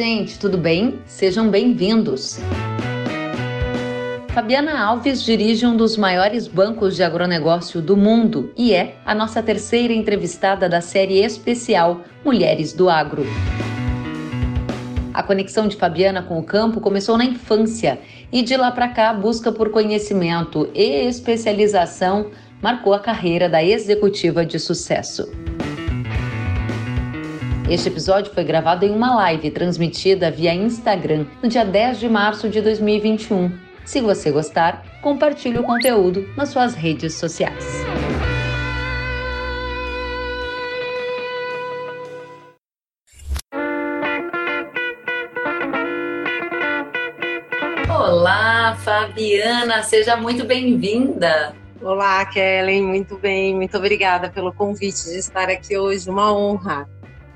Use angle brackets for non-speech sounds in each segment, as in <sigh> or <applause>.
gente, tudo bem? Sejam bem-vindos. Fabiana Alves dirige um dos maiores bancos de agronegócio do mundo e é a nossa terceira entrevistada da série especial Mulheres do Agro. A conexão de Fabiana com o campo começou na infância e de lá para cá a busca por conhecimento e especialização marcou a carreira da executiva de sucesso. Este episódio foi gravado em uma live transmitida via Instagram no dia 10 de março de 2021. Se você gostar, compartilhe o conteúdo nas suas redes sociais. Olá, Fabiana, seja muito bem-vinda. Olá, Kellen, muito bem, muito obrigada pelo convite de estar aqui hoje, uma honra.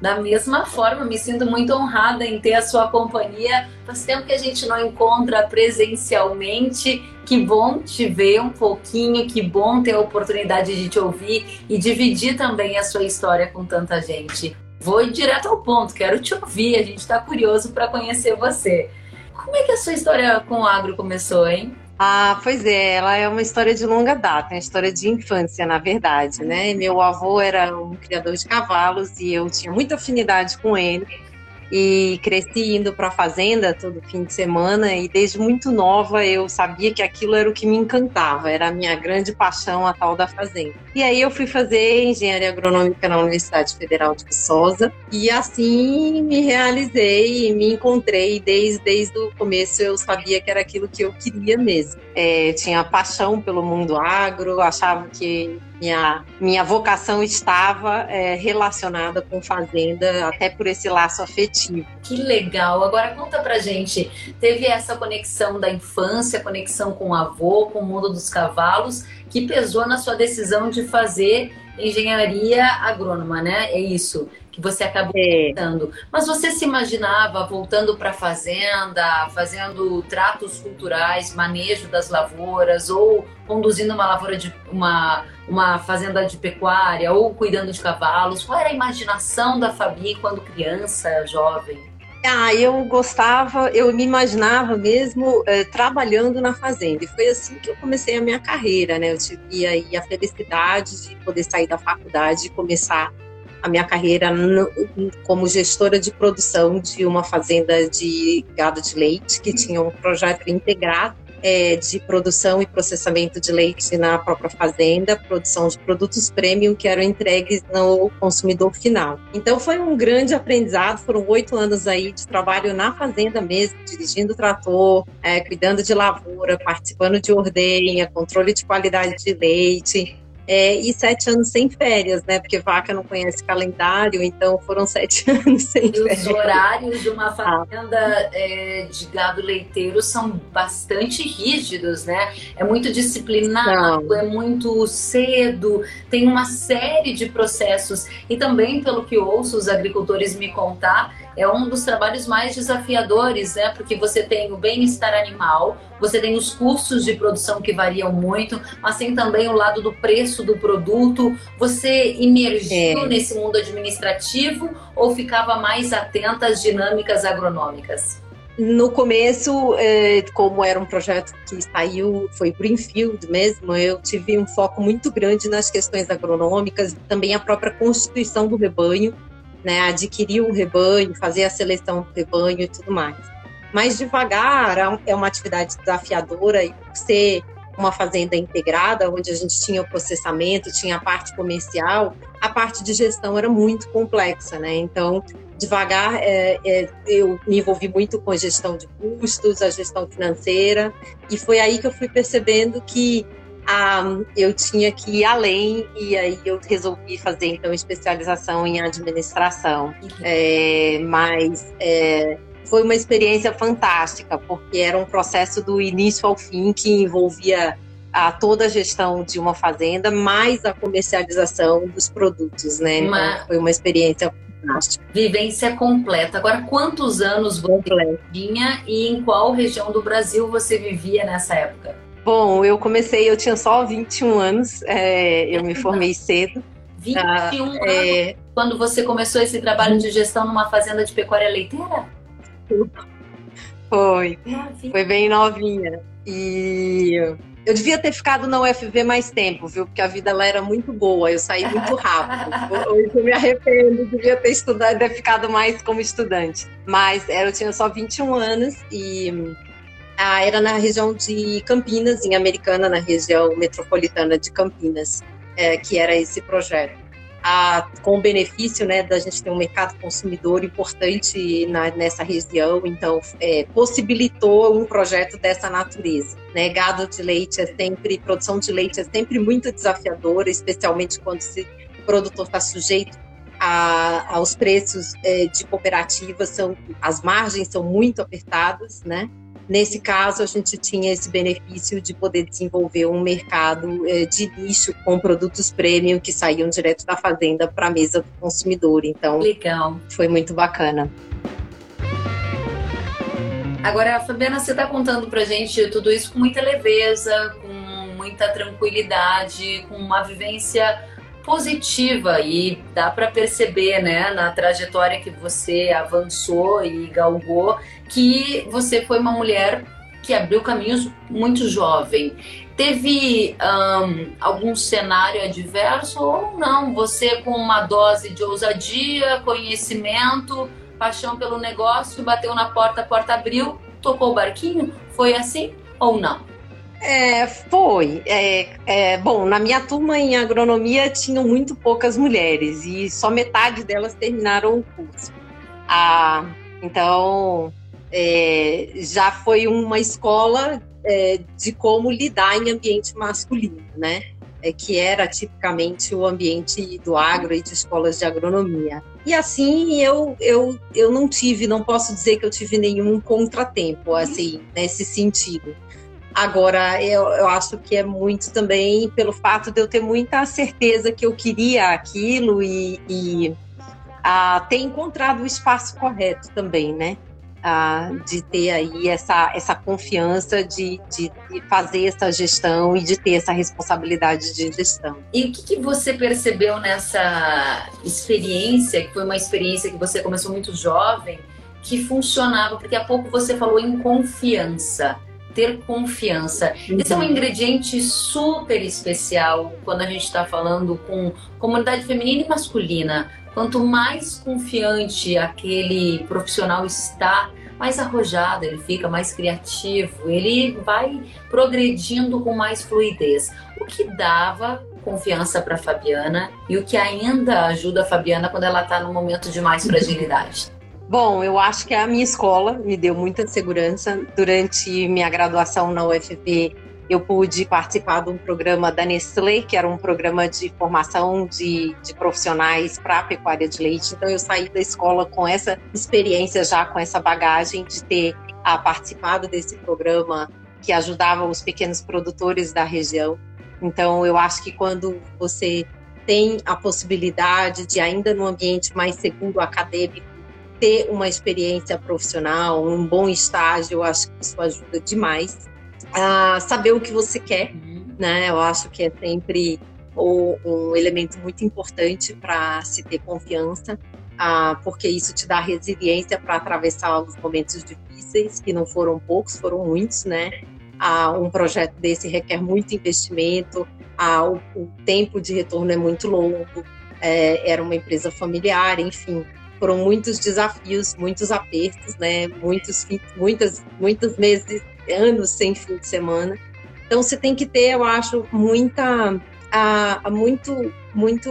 Da mesma forma, me sinto muito honrada em ter a sua companhia. Faz tempo que a gente não encontra presencialmente. Que bom te ver um pouquinho, que bom ter a oportunidade de te ouvir e dividir também a sua história com tanta gente. Vou direto ao ponto, quero te ouvir, a gente está curioso para conhecer você. Como é que a sua história com o agro começou, hein? Ah, pois é, ela é uma história de longa data, uma história de infância, na verdade, né? Meu avô era um criador de cavalos e eu tinha muita afinidade com ele e cresci indo para a fazenda todo fim de semana e desde muito nova eu sabia que aquilo era o que me encantava, era a minha grande paixão a tal da fazenda. E aí eu fui fazer engenharia agronômica na Universidade Federal de Viçosa e assim me realizei e me encontrei desde, desde o começo eu sabia que era aquilo que eu queria mesmo. É, tinha paixão pelo mundo agro, achava que minha, minha vocação estava é, relacionada com fazenda, até por esse laço afetivo. Que legal! Agora conta pra gente, teve essa conexão da infância, conexão com o avô, com o mundo dos cavalos, que pesou na sua decisão de fazer engenharia agrônoma, né? É isso que você acabou é. Mas você se imaginava voltando para a fazenda, fazendo tratos culturais, manejo das lavouras, ou conduzindo uma lavoura de uma, uma fazenda de pecuária, ou cuidando de cavalos? Qual era a imaginação da Fabi quando criança, jovem? Ah, eu gostava, eu me imaginava mesmo eh, trabalhando na fazenda. E foi assim que eu comecei a minha carreira, né? Eu tive aí a felicidade de poder sair da faculdade e começar a minha carreira no, como gestora de produção de uma fazenda de gado de leite, que tinha um projeto integrado é, de produção e processamento de leite na própria fazenda, produção de produtos premium que eram entregues no consumidor final. Então foi um grande aprendizado, foram oito anos aí de trabalho na fazenda mesmo, dirigindo trator, é, cuidando de lavoura, participando de ordenha, controle de qualidade de leite, é, e sete anos sem férias, né? Porque vaca não conhece calendário, então foram <laughs> sete anos sem e férias. Os horários de uma fazenda ah. é, de gado leiteiro são bastante rígidos, né? É muito disciplinado, não. é muito cedo, tem uma série de processos. E também, pelo que ouço os agricultores me contar, é um dos trabalhos mais desafiadores, né? Porque você tem o bem-estar animal, você tem os custos de produção que variam muito, mas tem também o lado do preço do produto. Você imergiu é. nesse mundo administrativo ou ficava mais atenta às dinâmicas agronômicas? No começo, é, como era um projeto que saiu, foi Greenfield mesmo, eu tive um foco muito grande nas questões agronômicas, também a própria constituição do rebanho né, adquirir um rebanho, fazer a seleção do rebanho e tudo mais. Mas devagar é uma atividade desafiadora e ser uma fazenda integrada, onde a gente tinha o processamento, tinha a parte comercial, a parte de gestão era muito complexa, né? Então, devagar, é, é, eu me envolvi muito com a gestão de custos, a gestão financeira, e foi aí que eu fui percebendo que ah, eu tinha que ir além e aí eu resolvi fazer então especialização em administração. Uhum. É, mas é, foi uma experiência fantástica porque era um processo do início ao fim que envolvia a toda a gestão de uma fazenda, mais a comercialização dos produtos, né? Uma... Então, foi uma experiência fantástica. Vivência completa. Agora, quantos anos você tinha e em qual região do Brasil você vivia nessa época? Bom, eu comecei, eu tinha só 21 anos, é, eu me formei cedo. 21 ah, anos? É... Quando você começou esse trabalho de gestão numa fazenda de pecuária leiteira? Foi. Foi bem novinha. E eu devia ter ficado na UFV mais tempo, viu? Porque a vida lá era muito boa, eu saí muito <laughs> rápido. Hoje eu me arrependo, devia ter estudado, ter ficado mais como estudante. Mas eu tinha só 21 anos e ah, era na região de Campinas, em Americana, na região metropolitana de Campinas, é, que era esse projeto a, com o benefício né, da gente ter um mercado consumidor importante na, nessa região, então é, possibilitou um projeto dessa natureza. Né? Gado de leite é sempre, produção de leite é sempre muito desafiadora, especialmente quando se, o produtor está sujeito a, aos preços é, de cooperativa, são, as margens são muito apertadas, né? Nesse caso, a gente tinha esse benefício de poder desenvolver um mercado eh, de nicho com produtos premium que saíam direto da fazenda para a mesa do consumidor. Então, legal. Foi muito bacana. Agora, Fabiana, você está contando para gente tudo isso com muita leveza, com muita tranquilidade, com uma vivência positiva e dá para perceber, né, na trajetória que você avançou e galgou, que você foi uma mulher que abriu caminhos muito jovem. Teve um, algum cenário adverso ou não? Você com uma dose de ousadia, conhecimento, paixão pelo negócio, bateu na porta, a porta abriu, tocou o barquinho? Foi assim ou não? É, foi. É, é, bom, na minha turma em agronomia tinham muito poucas mulheres e só metade delas terminaram o curso. Ah, então, é, já foi uma escola é, de como lidar em ambiente masculino, né? É, que era tipicamente o ambiente do agro e de escolas de agronomia. E assim eu, eu, eu não tive, não posso dizer que eu tive nenhum contratempo, assim, nesse sentido. Agora, eu, eu acho que é muito também pelo fato de eu ter muita certeza que eu queria aquilo e, e a, ter encontrado o espaço correto também, né? A, de ter aí essa, essa confiança de, de, de, fazer essa gestão e de ter essa responsabilidade de gestão. E o que, que, você percebeu nessa experiência, que foi uma experiência que você começou muito jovem, que funcionava? Porque há pouco você falou em confiança ter confiança. Uhum. Esse é um ingrediente super especial quando a gente está falando com comunidade feminina e masculina. Quanto mais confiante aquele profissional está, mais arrojado ele fica, mais criativo, ele vai progredindo com mais fluidez. O que dava confiança para Fabiana e o que ainda ajuda a Fabiana quando ela está no momento de mais fragilidade. <laughs> Bom, eu acho que a minha escola me deu muita segurança. Durante minha graduação na UFV, eu pude participar de um programa da Nestlé, que era um programa de formação de, de profissionais para a pecuária de leite. Então, eu saí da escola com essa experiência já, com essa bagagem de ter ah, participado desse programa que ajudava os pequenos produtores da região. Então, eu acho que quando você tem a possibilidade de, ainda no ambiente mais seguro acadêmico, ter uma experiência profissional, um bom estágio, eu acho que isso ajuda demais. a saber o que você quer, uhum. né? Eu acho que é sempre um elemento muito importante para se ter confiança, ah, porque isso te dá resiliência para atravessar os momentos difíceis, que não foram poucos, foram muitos, né? Ah, um projeto desse requer muito investimento, ah, o, o tempo de retorno é muito longo, é, era uma empresa familiar, enfim foram muitos desafios, muitos apertos, né? Muitos, muitas, muitos meses, anos sem fim de semana. Então você tem que ter, eu acho, muita, a, a muito, muito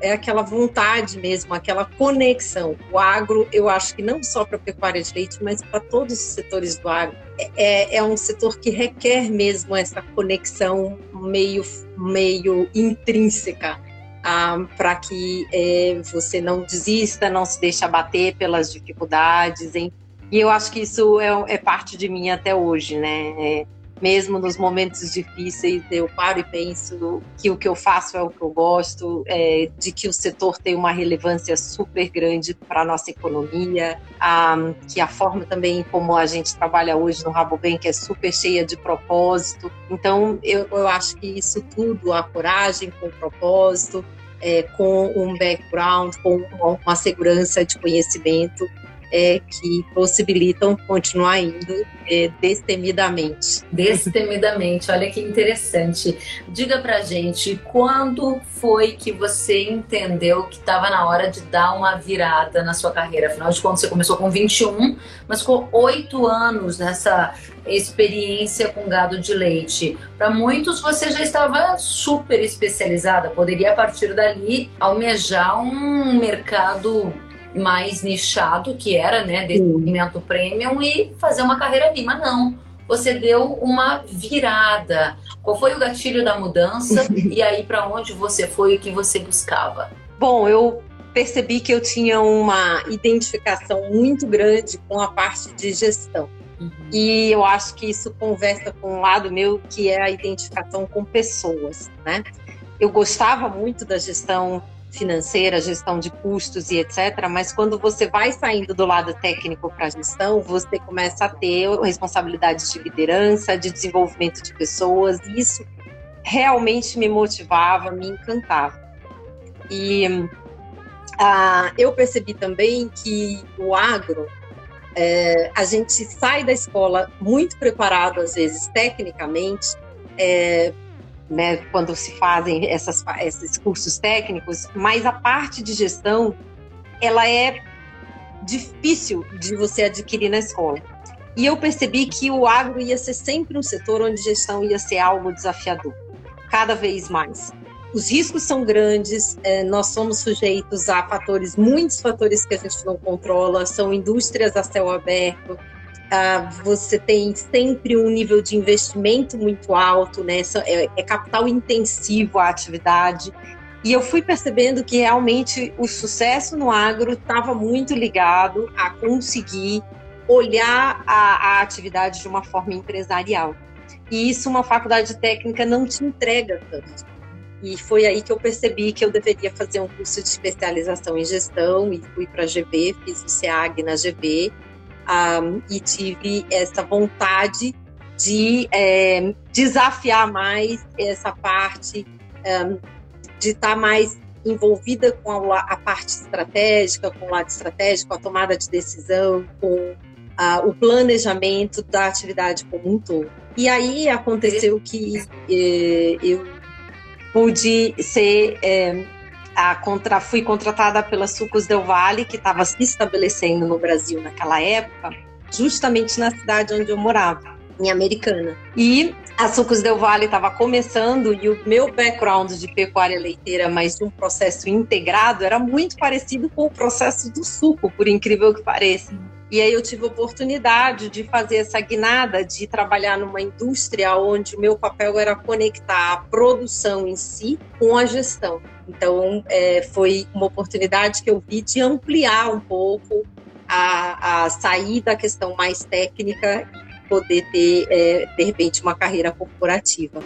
é aquela vontade mesmo, aquela conexão. O agro, eu acho que não só para a pecuária de leite, mas para todos os setores do agro, é, é um setor que requer mesmo essa conexão meio, meio intrínseca ah, para que é, você não desista, não se deixe abater pelas dificuldades. Hein? E eu acho que isso é, é parte de mim até hoje, né? É, mesmo nos momentos difíceis, eu paro e penso que o que eu faço é o que eu gosto, é, de que o setor tem uma relevância super grande para a nossa economia, a, que a forma também como a gente trabalha hoje no Rabobank é super cheia de propósito. Então, eu, eu acho que isso tudo, a coragem com propósito, é, com um background, com uma segurança de conhecimento, é, que possibilitam continuar indo é, destemidamente. Destemidamente, olha que interessante. Diga pra gente, quando foi que você entendeu que estava na hora de dar uma virada na sua carreira? Afinal de contas, você começou com 21, mas ficou oito anos nessa experiência com gado de leite. Para muitos, você já estava super especializada, poderia a partir dali almejar um mercado mais nichado, que era, né, desse segmento premium, e fazer uma carreira ali. Mas não, você deu uma virada. Qual foi o gatilho da mudança? <laughs> e aí, para onde você foi e o que você buscava? Bom, eu percebi que eu tinha uma identificação muito grande com a parte de gestão. Uhum. E eu acho que isso conversa com um lado meu, que é a identificação com pessoas, né? Eu gostava muito da gestão financeira, gestão de custos e etc. Mas quando você vai saindo do lado técnico para a gestão, você começa a ter responsabilidades de liderança, de desenvolvimento de pessoas. E isso realmente me motivava, me encantava. E ah, eu percebi também que o agro, é, a gente sai da escola muito preparado, às vezes, tecnicamente, é, né, quando se fazem essas, esses cursos técnicos, mas a parte de gestão, ela é difícil de você adquirir na escola. E eu percebi que o agro ia ser sempre um setor onde gestão ia ser algo desafiador, cada vez mais. Os riscos são grandes, é, nós somos sujeitos a fatores, muitos fatores que a gente não controla, são indústrias a céu aberto, ah, você tem sempre um nível de investimento muito alto, né? É, é capital intensivo a atividade. E eu fui percebendo que realmente o sucesso no agro estava muito ligado a conseguir olhar a, a, atividade de uma forma empresarial. E isso uma faculdade técnica não te entrega tanto. E foi aí que eu percebi que eu deveria fazer um curso de especialização em gestão e fui para a GV, fiz o SEAG na GV um, e tive essa vontade de é, desafiar mais essa parte, um, de estar tá mais envolvida com a, a, parte estratégica, com o lado estratégico, a tomada de decisão, com uh, o planejamento da atividade como um todo. E aí aconteceu que eh, eu pude ser eh, a contra, fui contratada pela Sucos Del Vale, que estava se estabelecendo no Brasil naquela época, justamente na cidade onde eu morava, em Americana. E a Sucos Del Vale estava começando e o meu background de pecuária leiteira, mas de um processo integrado, era muito parecido com o processo do suco, por incrível que pareça. E aí eu tive a oportunidade de fazer essa guinada, de trabalhar numa indústria onde o meu papel era conectar a produção em si com a gestão. Então é, foi uma oportunidade que eu vi de ampliar um pouco a, a sair da questão mais técnica e poder ter, é, de repente, uma carreira corporativa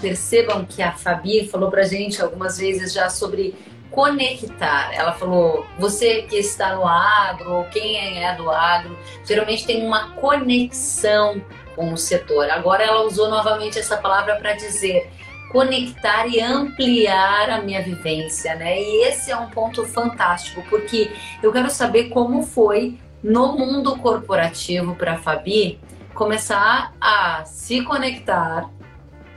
percebam que a Fabi falou pra gente algumas vezes já sobre conectar. Ela falou: você que está no agro, ou quem é do agro, geralmente tem uma conexão com o setor. Agora ela usou novamente essa palavra para dizer conectar e ampliar a minha vivência, né? E esse é um ponto fantástico, porque eu quero saber como foi no mundo corporativo para a Fabi começar a se conectar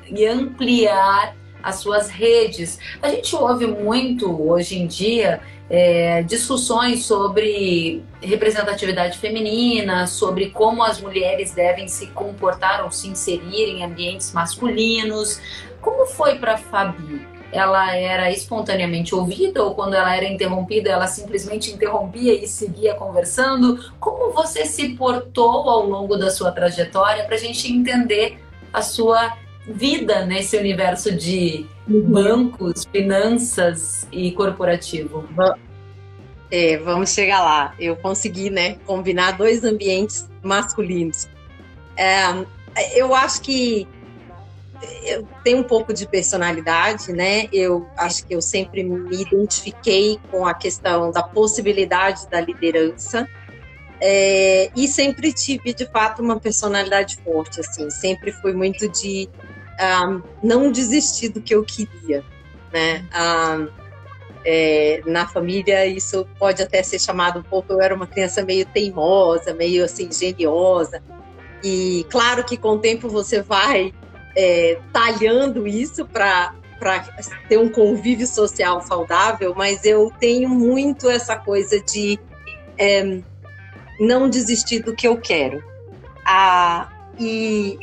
e ampliar as suas redes. A gente ouve muito hoje em dia é, discussões sobre representatividade feminina, sobre como as mulheres devem se comportar ou se inserir em ambientes masculinos. Como foi para Fabi? Ela era espontaneamente ouvida ou quando ela era interrompida, ela simplesmente interrompia e seguia conversando? Como você se portou ao longo da sua trajetória para a gente entender a sua vida nesse universo de bancos, finanças e corporativo? É, vamos chegar lá. Eu consegui, né, combinar dois ambientes masculinos. É, eu acho que eu tenho um pouco de personalidade, né? Eu acho que eu sempre me identifiquei com a questão da possibilidade da liderança. É, e sempre tive de fato uma personalidade forte assim sempre fui muito de não desistir do que eu queria, né? Um, é, na família isso pode até ser chamado um pouco. Eu era uma criança meio teimosa, meio assim geniosa. E claro que com o tempo você vai é, talhando isso para ter um convívio social saudável, mas eu tenho muito essa coisa de é, não desistir do que eu quero. Ah, e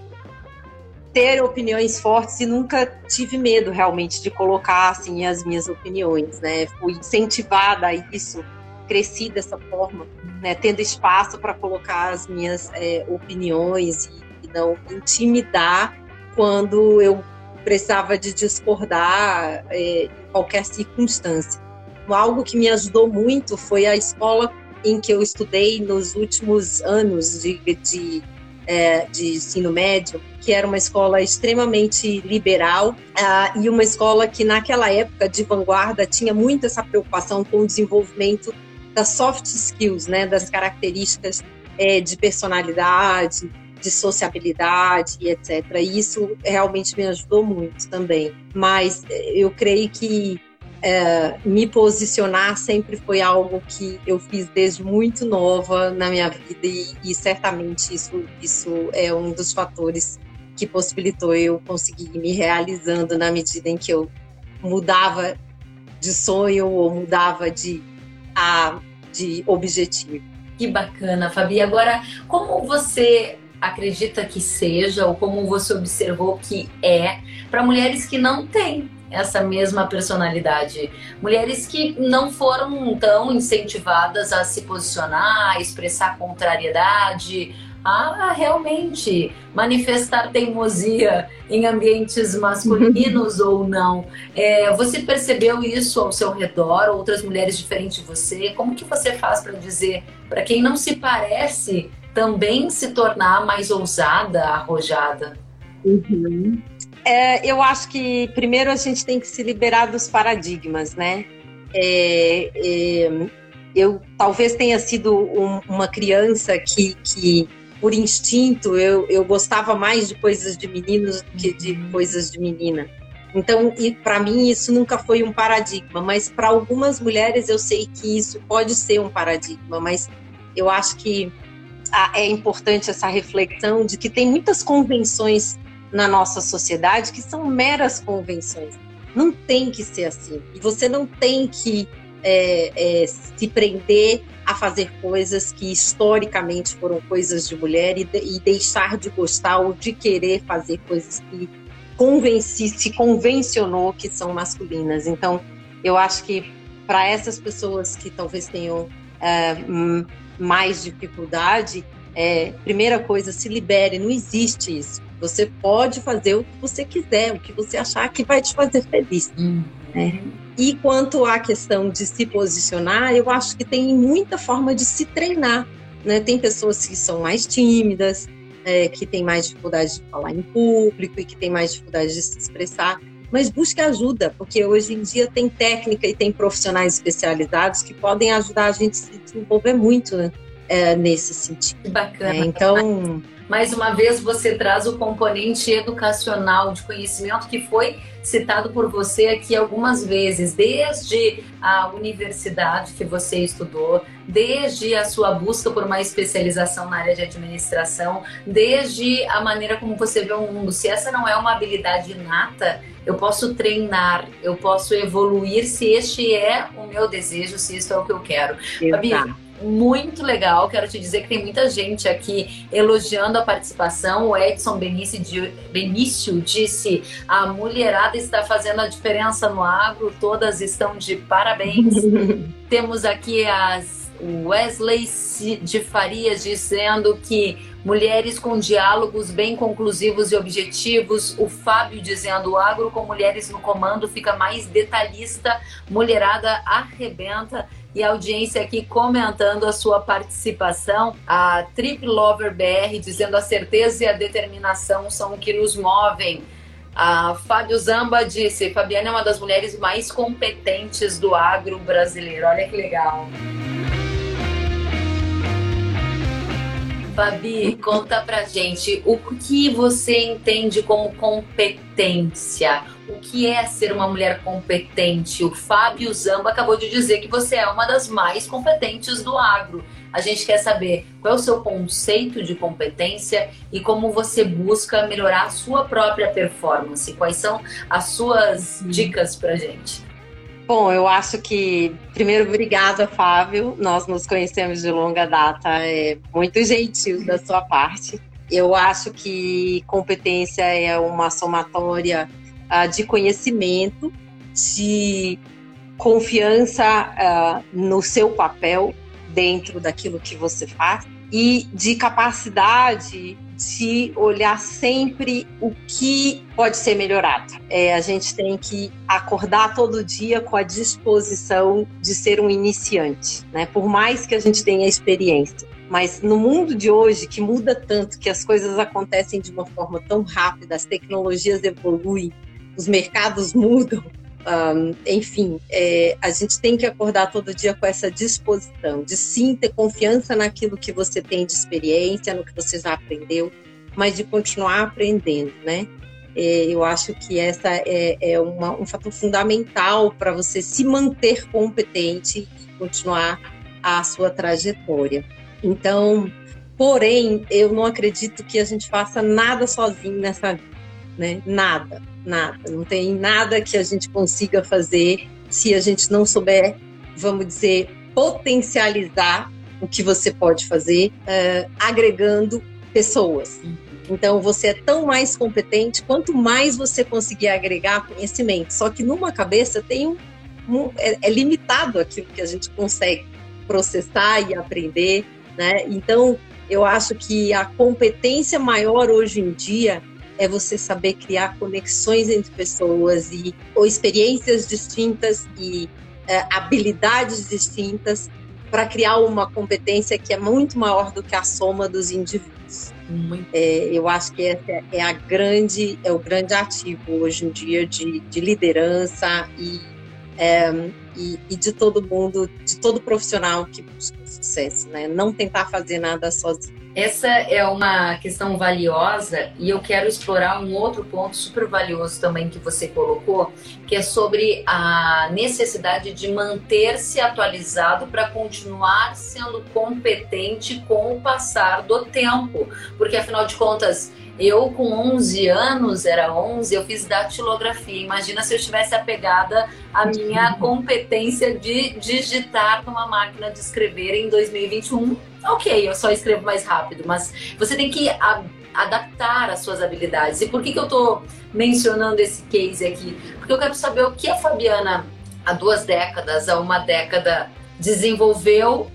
ter opiniões fortes e nunca tive medo realmente de colocar assim as minhas opiniões, né? Fui incentivada a isso, cresci dessa forma, né? Tendo espaço para colocar as minhas é, opiniões e, e não intimidar quando eu precisava de discordar é, em qualquer circunstância. Algo que me ajudou muito foi a escola em que eu estudei nos últimos anos de, de é, de ensino médio, que era uma escola extremamente liberal uh, e uma escola que, naquela época de vanguarda, tinha muito essa preocupação com o desenvolvimento das soft skills, né, das características é, de personalidade, de sociabilidade, etc. E isso realmente me ajudou muito também. Mas eu creio que é, me posicionar sempre foi algo que eu fiz desde muito nova na minha vida e, e, certamente isso, isso é um dos fatores que possibilitou eu conseguir me realizando na medida em que eu mudava de sonho ou mudava de, a, de objetivo. Que bacana, Fabi. Agora, como você acredita que seja ou como você observou que é para mulheres que não têm essa mesma personalidade. Mulheres que não foram tão incentivadas a se posicionar, a expressar contrariedade, a realmente manifestar teimosia em ambientes masculinos <laughs> ou não. É, você percebeu isso ao seu redor, outras mulheres diferentes de você? Como que você faz para dizer, para quem não se parece, também se tornar mais ousada, arrojada? Uhum. É, eu acho que primeiro a gente tem que se liberar dos paradigmas, né? É, é, eu talvez tenha sido um, uma criança que, que por instinto, eu, eu gostava mais de coisas de meninos do que de coisas de menina. Então, para mim, isso nunca foi um paradigma, mas para algumas mulheres eu sei que isso pode ser um paradigma, mas eu acho que é importante essa reflexão de que tem muitas convenções na nossa sociedade que são meras convenções. Não tem que ser assim. E você não tem que é, é, se prender a fazer coisas que historicamente foram coisas de mulher e, de, e deixar de gostar ou de querer fazer coisas que convenci, se convencionou que são masculinas. Então, eu acho que para essas pessoas que talvez tenham é, mais dificuldade, é, primeira coisa, se libere, não existe isso. Você pode fazer o que você quiser, o que você achar que vai te fazer feliz. Né? E quanto à questão de se posicionar, eu acho que tem muita forma de se treinar. Né? Tem pessoas que são mais tímidas, é, que têm mais dificuldade de falar em público e que têm mais dificuldade de se expressar. Mas busque ajuda, porque hoje em dia tem técnica e tem profissionais especializados que podem ajudar a gente a se desenvolver muito né? é, nesse sentido. Que bacana. É, então mais uma vez você traz o componente educacional de conhecimento que foi citado por você aqui algumas vezes, desde a universidade que você estudou, desde a sua busca por uma especialização na área de administração, desde a maneira como você vê o mundo. Se essa não é uma habilidade inata, eu posso treinar, eu posso evoluir se este é o meu desejo, se isso é o que eu quero. Fabi, muito legal. Quero te dizer que tem muita gente aqui elogiando a participação. O Edson Benício disse: a mulherada está fazendo a diferença no agro, todas estão de parabéns. <laughs> Temos aqui as Wesley de Farias dizendo que mulheres com diálogos bem conclusivos e objetivos. O Fábio dizendo o agro com mulheres no comando fica mais detalhista, mulherada arrebenta e a audiência aqui comentando a sua participação. A Trip Lover BR dizendo a certeza e a determinação são o que nos movem. A Fábio Zamba disse: Fabiana é uma das mulheres mais competentes do agro brasileiro. Olha que legal. Fabi, conta pra gente o que você entende como competência. O que é ser uma mulher competente? O Fábio Zamba acabou de dizer que você é uma das mais competentes do agro. A gente quer saber qual é o seu conceito de competência e como você busca melhorar a sua própria performance. Quais são as suas dicas pra gente? Bom, eu acho que, primeiro, obrigada, Fábio. Nós nos conhecemos de longa data, é muito gentil da sua parte. Eu acho que competência é uma somatória uh, de conhecimento, de confiança uh, no seu papel dentro daquilo que você faz e de capacidade de olhar sempre o que pode ser melhorado. É, a gente tem que acordar todo dia com a disposição de ser um iniciante, né? Por mais que a gente tenha experiência. Mas no mundo de hoje, que muda tanto, que as coisas acontecem de uma forma tão rápida, as tecnologias evoluem, os mercados mudam, um, enfim, é, a gente tem que acordar todo dia com essa disposição de sim ter confiança naquilo que você tem de experiência, no que você já aprendeu, mas de continuar aprendendo, né? É, eu acho que essa é, é uma, um fator fundamental para você se manter competente e continuar a sua trajetória. Então, porém, eu não acredito que a gente faça nada sozinho nessa vida, né? Nada nada. Não tem nada que a gente consiga fazer se a gente não souber, vamos dizer, potencializar o que você pode fazer, uh, agregando pessoas. Então, você é tão mais competente quanto mais você conseguir agregar conhecimento. Só que numa cabeça tem um, um é, é, limitado aquilo que a gente consegue processar e aprender, né? Então, eu acho que a competência maior hoje em dia é você saber criar conexões entre pessoas e ou experiências distintas e é, habilidades distintas para criar uma competência que é muito maior do que a soma dos indivíduos. É, eu acho que esse é a grande é o grande ativo hoje em dia de, de liderança e, é, e, e, de todo mundo, de todo profissional que busca sucesso, né? Não tentar fazer nada sozinho. Essa é uma questão valiosa e eu quero explorar um outro ponto super valioso também que você colocou, que é sobre a necessidade de manter-se atualizado para continuar sendo competente com o passar do tempo, porque afinal de contas, eu, com 11 anos, era 11, eu fiz datilografia. Imagina se eu tivesse apegada à minha competência de digitar numa máquina de escrever em 2021. Ok, eu só escrevo mais rápido, mas você tem que a, adaptar as suas habilidades. E por que, que eu estou mencionando esse case aqui? Porque eu quero saber o que a Fabiana, há duas décadas, há uma década, desenvolveu,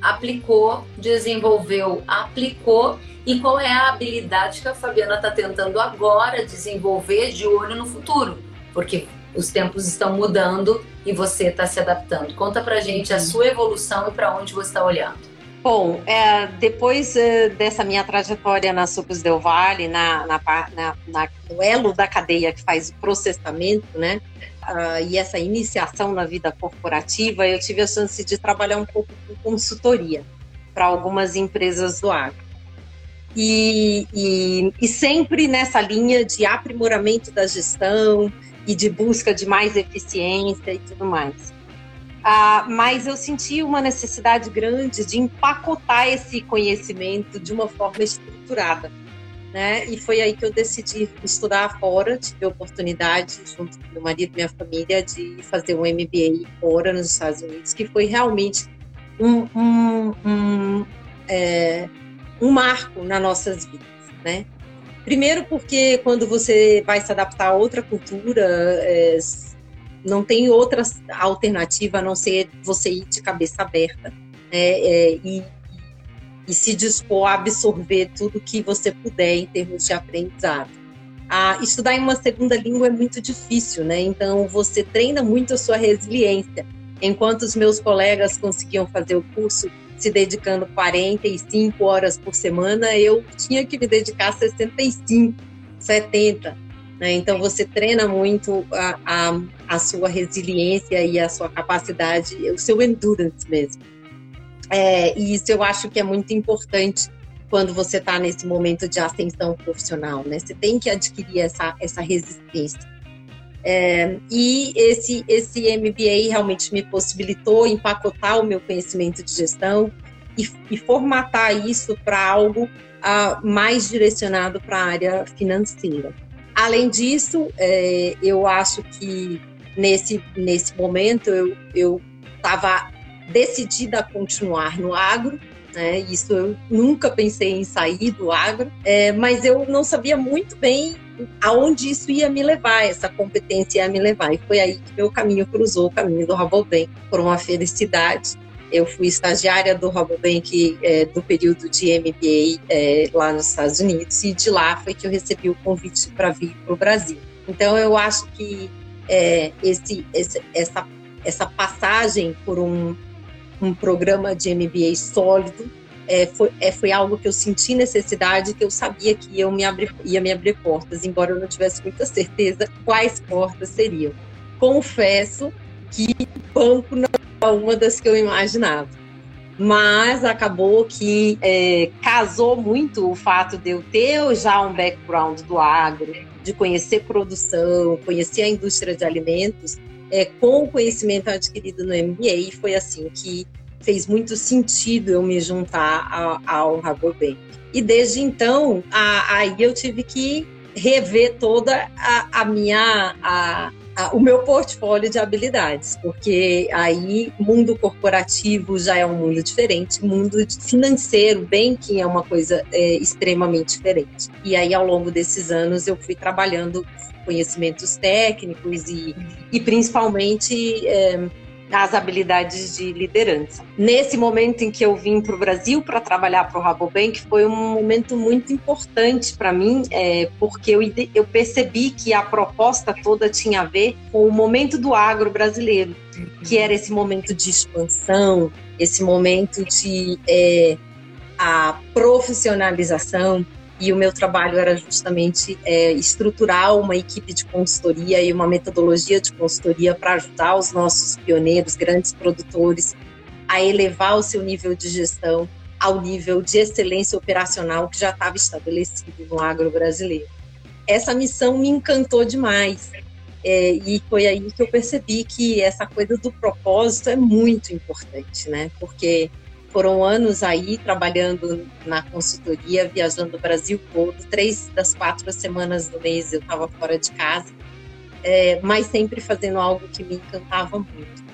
aplicou, desenvolveu, aplicou e qual é a habilidade que a Fabiana está tentando agora desenvolver de olho no futuro, porque os tempos estão mudando e você está se adaptando. Conta pra gente a uhum. sua evolução e para onde você está olhando. Bom, é, depois é, dessa minha trajetória na Sucos Del Vale, na, na, na, na, no elo da cadeia que faz o processamento, né, uh, e essa iniciação na vida corporativa, eu tive a chance de trabalhar um pouco com consultoria para algumas empresas do agro. E, e, e sempre nessa linha de aprimoramento da gestão e de busca de mais eficiência e tudo mais. Ah, mas eu senti uma necessidade grande de empacotar esse conhecimento de uma forma estruturada. Né? E foi aí que eu decidi estudar fora, tive a oportunidade, junto com meu marido e minha família, de fazer um MBA fora nos Estados Unidos, que foi realmente um, um, um é, um marco nas nossas vidas, né? Primeiro porque quando você vai se adaptar a outra cultura, é, não tem outra alternativa a não ser você ir de cabeça aberta né? é, e, e, se dispor a absorver tudo que você puder em termos de aprendizado. Estudar em uma segunda língua é muito difícil, né? Então você treina muito a sua resiliência. Enquanto os meus colegas conseguiam fazer o curso se dedicando 45 horas por semana, eu tinha que me dedicar 65, 70. Né? Então, você treina muito a, a, a, sua resiliência e a sua capacidade, o seu endurance mesmo. É, e isso eu acho que é muito importante quando você está nesse momento de ascensão profissional, né? Você tem que adquirir essa, essa resistência. É, e esse, esse MBA realmente me possibilitou empacotar o meu conhecimento de gestão e, e formatar isso para algo uh, mais direcionado para a área financeira. Além disso, é, eu acho que nesse, nesse momento eu estava decidida a continuar no agro, né? Isso eu nunca pensei em sair do agro, é, mas eu não sabia muito bem aonde isso ia me levar, essa competência ia me levar. E foi aí que meu caminho cruzou o caminho do Rabobank, por uma felicidade. Eu fui estagiária do Rabobank é, do período de MBA é, lá nos Estados Unidos e de lá foi que eu recebi o convite para vir para o Brasil. Então eu acho que é, esse, esse, essa, essa passagem por um, um programa de MBA sólido é, foi, é, foi algo que eu senti necessidade, que eu sabia que ia me, ia me abrir portas, embora eu não tivesse muita certeza quais portas seriam. Confesso que banco não era uma das que eu imaginava. Mas acabou que é, casou muito o fato de eu ter já um background do agro, de conhecer produção, conhecer a indústria de alimentos, é, com o conhecimento adquirido no MBA, e foi assim que fez muito sentido eu me juntar ao, Rabobank. E desde então, a, aí eu tive que rever toda a, a minha a, o meu portfólio de habilidades, porque aí mundo corporativo já é um mundo diferente, mundo financeiro, banking é uma coisa é, extremamente diferente. E aí ao longo desses anos eu fui trabalhando conhecimentos técnicos e, e principalmente é, as habilidades de liderança. Nesse momento em que eu vim para o Brasil para trabalhar para o Rabobank, foi um momento muito importante para mim, é, porque eu, eu percebi que a proposta toda tinha a ver com o momento do agro brasileiro, que era esse momento de expansão, esse momento de é, a profissionalização, e o meu trabalho era justamente é, estruturar uma equipe de consultoria e uma metodologia de consultoria para ajudar os nossos pioneiros, grandes produtores, a elevar o seu nível de gestão ao nível de excelência operacional que já estava estabelecido no agro brasileiro. Essa missão me encantou demais. É, e foi aí que eu percebi que essa coisa do propósito é muito importante, né? Porque foram anos aí trabalhando na consultoria, viajando o Brasil todo. Três das quatro semanas do mês eu estava fora de casa, é, mas sempre fazendo algo que me encantava muito.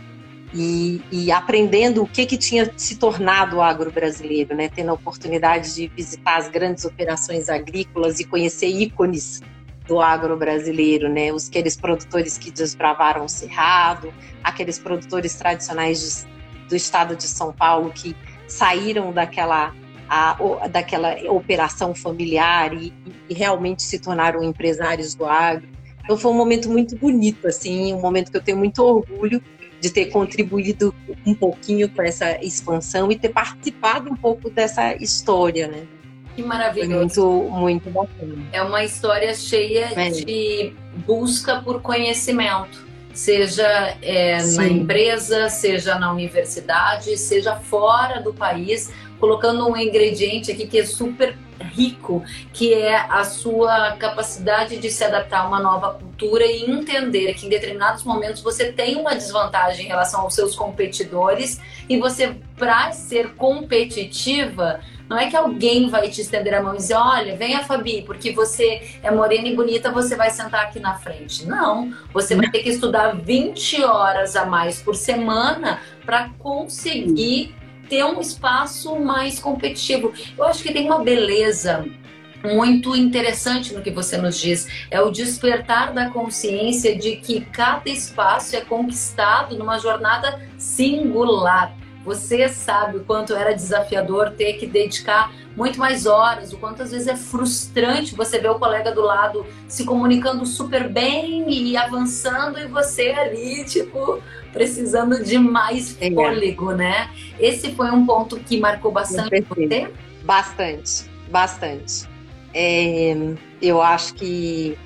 E, e, aprendendo o que, que tinha se tornado o agro brasileiro, né? tendo a oportunidade de visitar as grandes operações agrícolas e conhecer ícones do agro brasileiro, né? Os aqueles produtores que desbravaram o cerrado, aqueles produtores tradicionais de do estado de São Paulo que saíram daquela, a, daquela operação familiar e, e, realmente se tornaram empresários do agro. Então foi um momento muito bonito, assim, um momento que eu tenho muito orgulho de ter contribuído um pouquinho com essa expansão e ter participado um pouco dessa história, né? Que maravilhoso. Foi muito, muito bacana. É uma história cheia é. de busca por conhecimento seja é, na empresa, seja na universidade, seja fora do país, colocando um ingrediente aqui que é super rico, que é a sua capacidade de se adaptar a uma nova cultura e entender que em determinados momentos você tem uma desvantagem em relação aos seus competidores e você, para ser competitiva, não é que alguém vai te estender a mão e dizer, olha, venha Fabi, porque você é morena e bonita, você vai sentar aqui na frente. Não, você vai ter que estudar 20 horas a mais por semana para conseguir ter um espaço mais competitivo. Eu acho que tem uma beleza muito interessante no que você nos diz. É o despertar da consciência de que cada espaço é conquistado numa jornada singular. Você sabe o quanto era desafiador ter que dedicar muito mais horas, o quanto às vezes é frustrante você ver o colega do lado se comunicando super bem e avançando e você ali, tipo, precisando de mais é. fôlego, né? Esse foi um ponto que marcou bastante você? Bastante, bastante. É, eu acho que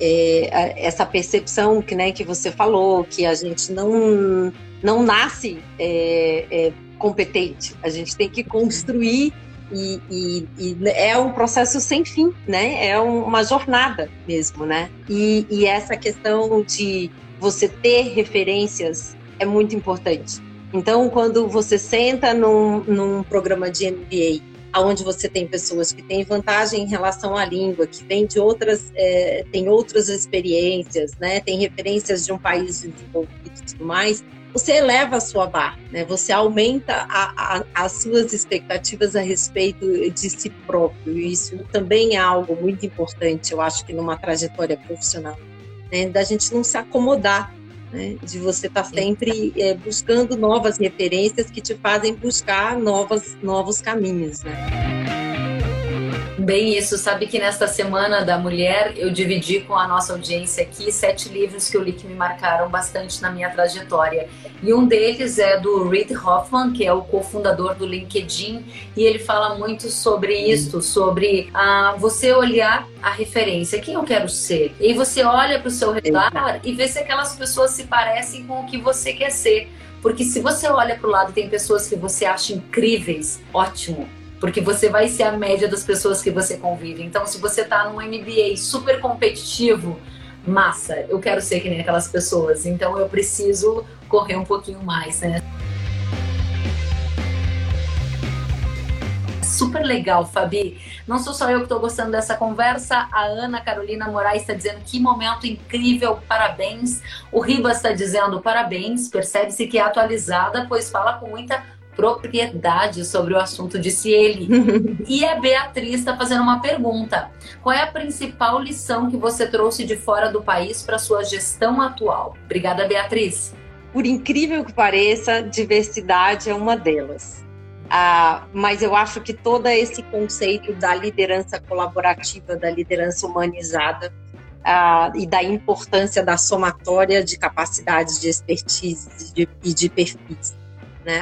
é, essa percepção que, né, que você falou, que a gente não não nasce é, é, competente. A gente tem que construir E, e, e, é um processo sem fim, né? É uma jornada mesmo, né? E, e essa questão de você ter referências é muito importante. Então, quando você senta num, num programa de MBA, onde você tem pessoas que têm vantagem em relação à língua, que vêm de outras, é, tem outras experiências, né, tem referências de um país desenvolvido e tudo mais, você eleva a sua barra, né? Você aumenta a, a, as suas expectativas a respeito de si próprio. Isso também é algo muito importante, eu acho que numa trajetória profissional, né? Da gente não se acomodar né? de você estar tá sempre é, buscando novas referências que te fazem buscar novas, novos caminhos. Né? Bem, isso. Sabe que nesta Semana da Mulher eu dividi com a nossa audiência aqui sete livros que eu li que me marcaram bastante na minha trajetória. E um deles é do Reid Hoffman, que é o cofundador do LinkedIn, e ele fala muito sobre isso, sobre ah, você olhar a referência, quem eu quero ser. E você olha para o seu redor e vê se aquelas pessoas se parecem com o que você quer ser. Porque se você olha para o lado e tem pessoas que você acha incríveis, ótimo porque você vai ser a média das pessoas que você convive. Então, se você está num MBA super competitivo, massa, eu quero ser que nem aquelas pessoas. Então, eu preciso correr um pouquinho mais, né? Super legal, Fabi. Não sou só eu que estou gostando dessa conversa. A Ana Carolina Moraes está dizendo que momento incrível, parabéns. O Ribas está dizendo parabéns. Percebe-se que é atualizada, pois fala com muita propriedade sobre o assunto, disse ele. <laughs> e a Beatriz está fazendo uma pergunta: qual é a principal lição que você trouxe de fora do país para sua gestão atual? Obrigada, Beatriz. Por incrível que pareça, diversidade é uma delas. Ah, mas eu acho que todo esse conceito da liderança colaborativa, da liderança humanizada ah, e da importância da somatória de capacidades de expertise e de, e de perfis?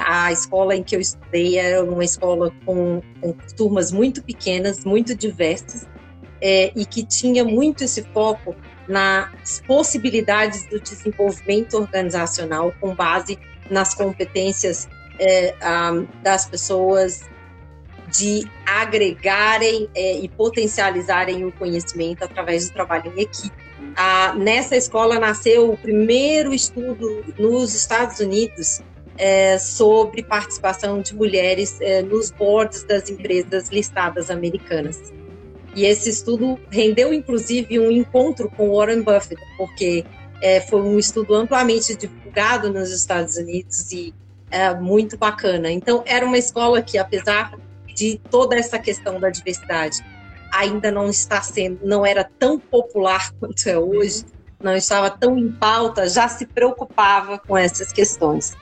A escola em que eu estudei era uma escola com, com turmas muito pequenas, muito diversas, é, e que tinha muito esse foco nas possibilidades do desenvolvimento organizacional com base nas competências é, das pessoas de agregarem é, e potencializarem o conhecimento através do trabalho em equipe. Ah, nessa escola nasceu o primeiro estudo nos Estados Unidos é, sobre participação de mulheres é, nos boards das empresas listadas americanas. E esse estudo rendeu, inclusive, um encontro com Warren Buffett, porque é, foi um estudo amplamente divulgado nos Estados Unidos e é, muito bacana. Então, era uma escola que, apesar de toda essa questão da diversidade, ainda não está sendo, não era tão popular <laughs> quanto é hoje, não estava tão em pauta, já se preocupava com essas questões.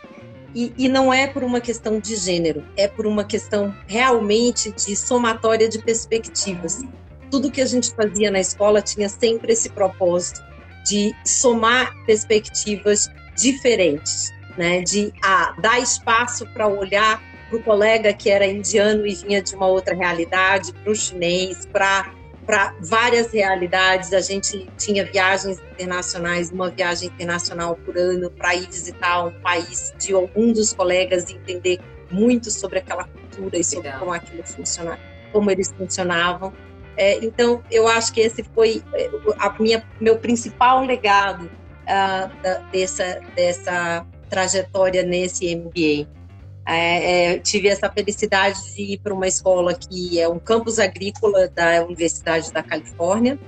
E, e, não é por uma questão de gênero, é por uma questão realmente de somatória de perspectivas. Tudo que a gente fazia na escola tinha sempre esse propósito de somar perspectivas diferentes, né? de ah, dar espaço para olhar para o colega que era indiano e vinha de uma outra realidade, para o chinês, para para várias realidades. A gente tinha viagens internacionais, uma viagem internacional por ano para ir visitar um país de algum dos colegas e entender muito sobre aquela cultura e sobre Legal. como aquilo funciona, como eles funcionavam. É, então, eu acho que esse foi é, a minha meu principal legado uh, da, dessa dessa trajetória nesse MBA. É, é, tive essa felicidade de ir para uma escola que é um campus agrícola da Universidade da Califórnia.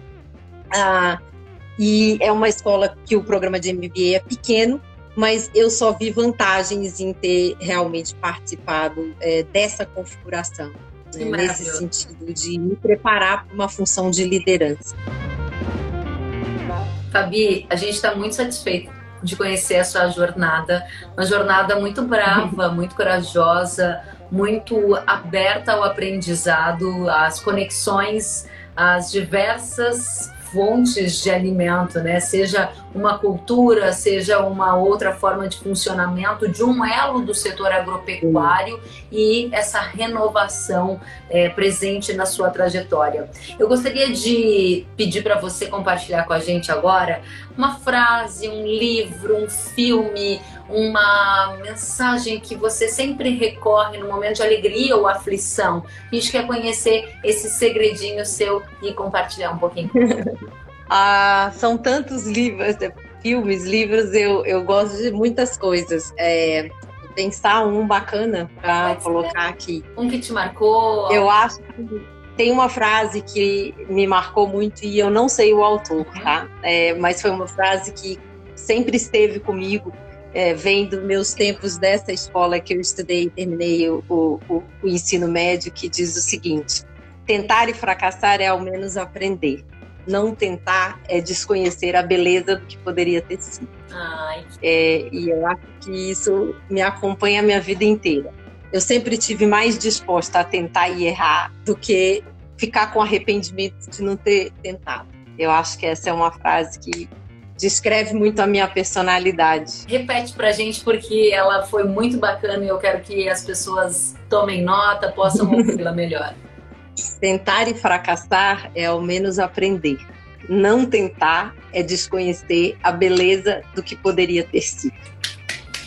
Ah, e é uma escola que o programa de MBA é pequeno, mas eu só vi vantagens em ter realmente participado é, dessa configuração, né, nesse sentido de me preparar para uma função de liderança. Fabi, a gente está muito satisfeito de conhecer a sua jornada. Uma jornada muito brava, <laughs> muito corajosa, muito aberta ao aprendizado, às conexões, às diversas fontes de alimento, né? Seja uma cultura, seja uma outra forma de funcionamento de um elo do setor agropecuário e essa renovação é, presente na sua trajetória. Eu gostaria de pedir para você compartilhar com a gente agora uma frase, um livro, um filme, uma mensagem que você sempre recorre no momento de alegria ou aflição. A gente quer conhecer esse segredinho seu e compartilhar um pouquinho. <laughs> ah, são tantos livros, filmes, livros, eu, eu gosto de muitas coisas. É, pensar um bacana para colocar aqui. Um que te marcou? Eu acho que tem uma frase que me marcou muito e eu não sei o autor, tá? É, mas foi uma frase que sempre esteve comigo, é, vem dos meus tempos dessa escola que eu estudei e terminei o, o, o ensino médio, que diz o seguinte: tentar e fracassar é ao menos aprender. Não tentar é desconhecer a beleza do que poderia ter sido. É, e eu acho que isso me acompanha a minha vida inteira eu sempre tive mais disposta a tentar e errar do que ficar com arrependimento de não ter tentado. Eu acho que essa é uma frase que descreve muito a minha personalidade. Repete pra gente porque ela foi muito bacana e eu quero que as pessoas tomem nota, possam <laughs> ouvi-la melhor. Tentar e fracassar é ao menos aprender. Não tentar é desconhecer a beleza do que poderia ter sido.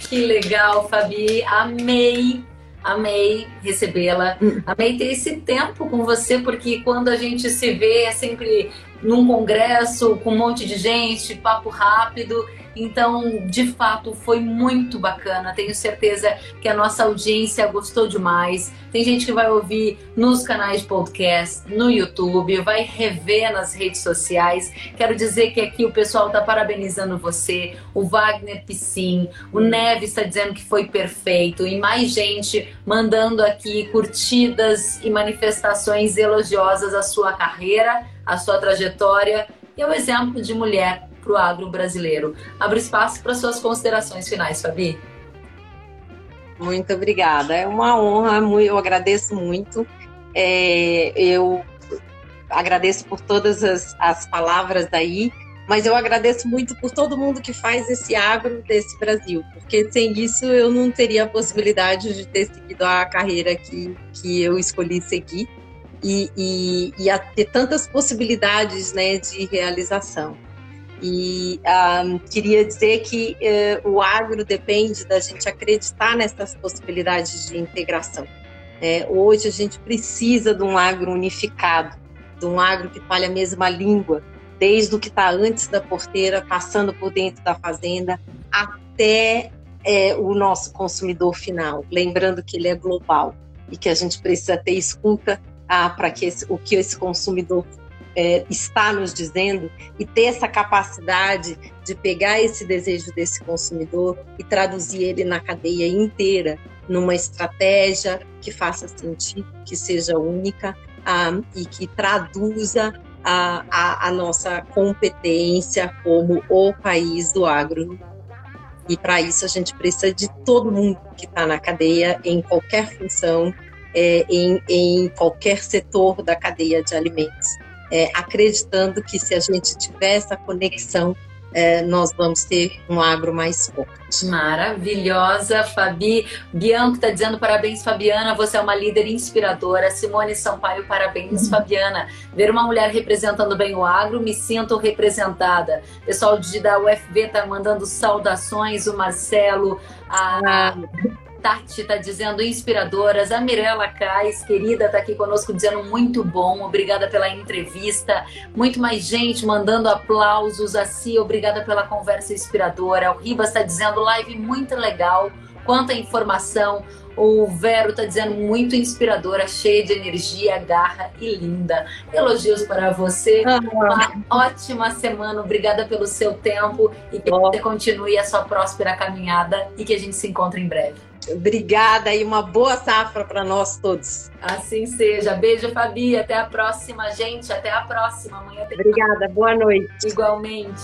Que legal, Fabi. Amei Amei recebê-la. Hum. Amei ter esse tempo com você, porque quando a gente se vê é sempre num congresso com um monte de gente, papo rápido. Então, de fato, foi muito bacana. Tenho certeza que a nossa audiência gostou demais. Tem gente que vai ouvir nos canais de podcast, no YouTube, vai rever nas redes sociais. Quero dizer que aqui o pessoal está parabenizando você, o Wagner Piscin, o Neve está dizendo que foi perfeito e mais gente mandando aqui curtidas e manifestações elogiosas à sua carreira, à sua trajetória e ao exemplo de mulher para o agro brasileiro. Abro espaço para suas considerações finais, Fabi. Muito obrigada. É uma honra, eu agradeço muito. É, eu agradeço por todas as, as palavras daí, mas eu agradeço muito por todo mundo que faz esse agro desse Brasil, porque sem isso eu não teria a possibilidade de ter seguido a carreira que, que eu escolhi seguir e, e, e a ter tantas possibilidades né, de realização. E um, queria dizer que uh, o agro depende da gente acreditar nessas possibilidades de integração. É, hoje a gente precisa de um agro unificado, de um agro que fale a mesma língua, desde o que está antes da porteira, passando por dentro da fazenda, até é, o nosso consumidor final. Lembrando que ele é global e que a gente precisa ter escuta ah, para que esse, o que esse consumidor é, está nos dizendo e ter essa capacidade de pegar esse desejo desse consumidor e traduzir ele na cadeia inteira, numa estratégia que faça sentido, que seja única ah, e que traduza a, a, a, nossa competência como o país do agro. E para isso a gente precisa de todo mundo que está na cadeia, em qualquer função, é, em, em qualquer setor da cadeia de alimentos é, acreditando que se a gente tiver essa conexão, é, nós vamos ter um agro mais forte. Maravilhosa, Fabi. Bianco está dizendo parabéns, Fabiana. Você é uma líder inspiradora. Simone Sampaio, parabéns, uhum. Fabiana. Ver uma mulher representando bem o agro, me sinto representada. Pessoal de, da UFV tá mandando saudações. O Marcelo, a. Ah Tati está dizendo inspiradoras. A Mirella Cais, querida, está aqui conosco dizendo muito bom. Obrigada pela entrevista. Muito mais gente mandando aplausos. A Cia, obrigada pela conversa inspiradora. O Ribas está dizendo live muito legal. Quanta informação. O Vero está dizendo muito inspiradora, cheia de energia, garra e linda. Elogios para você. Uma ótima semana. Obrigada pelo seu tempo e que você continue a sua próspera caminhada e que a gente se encontre em breve. Obrigada e uma boa safra para nós todos. Assim seja. Beijo, Fabi. Até a próxima, gente. Até a próxima. Amanhã tem Obrigada. Boa noite. Igualmente.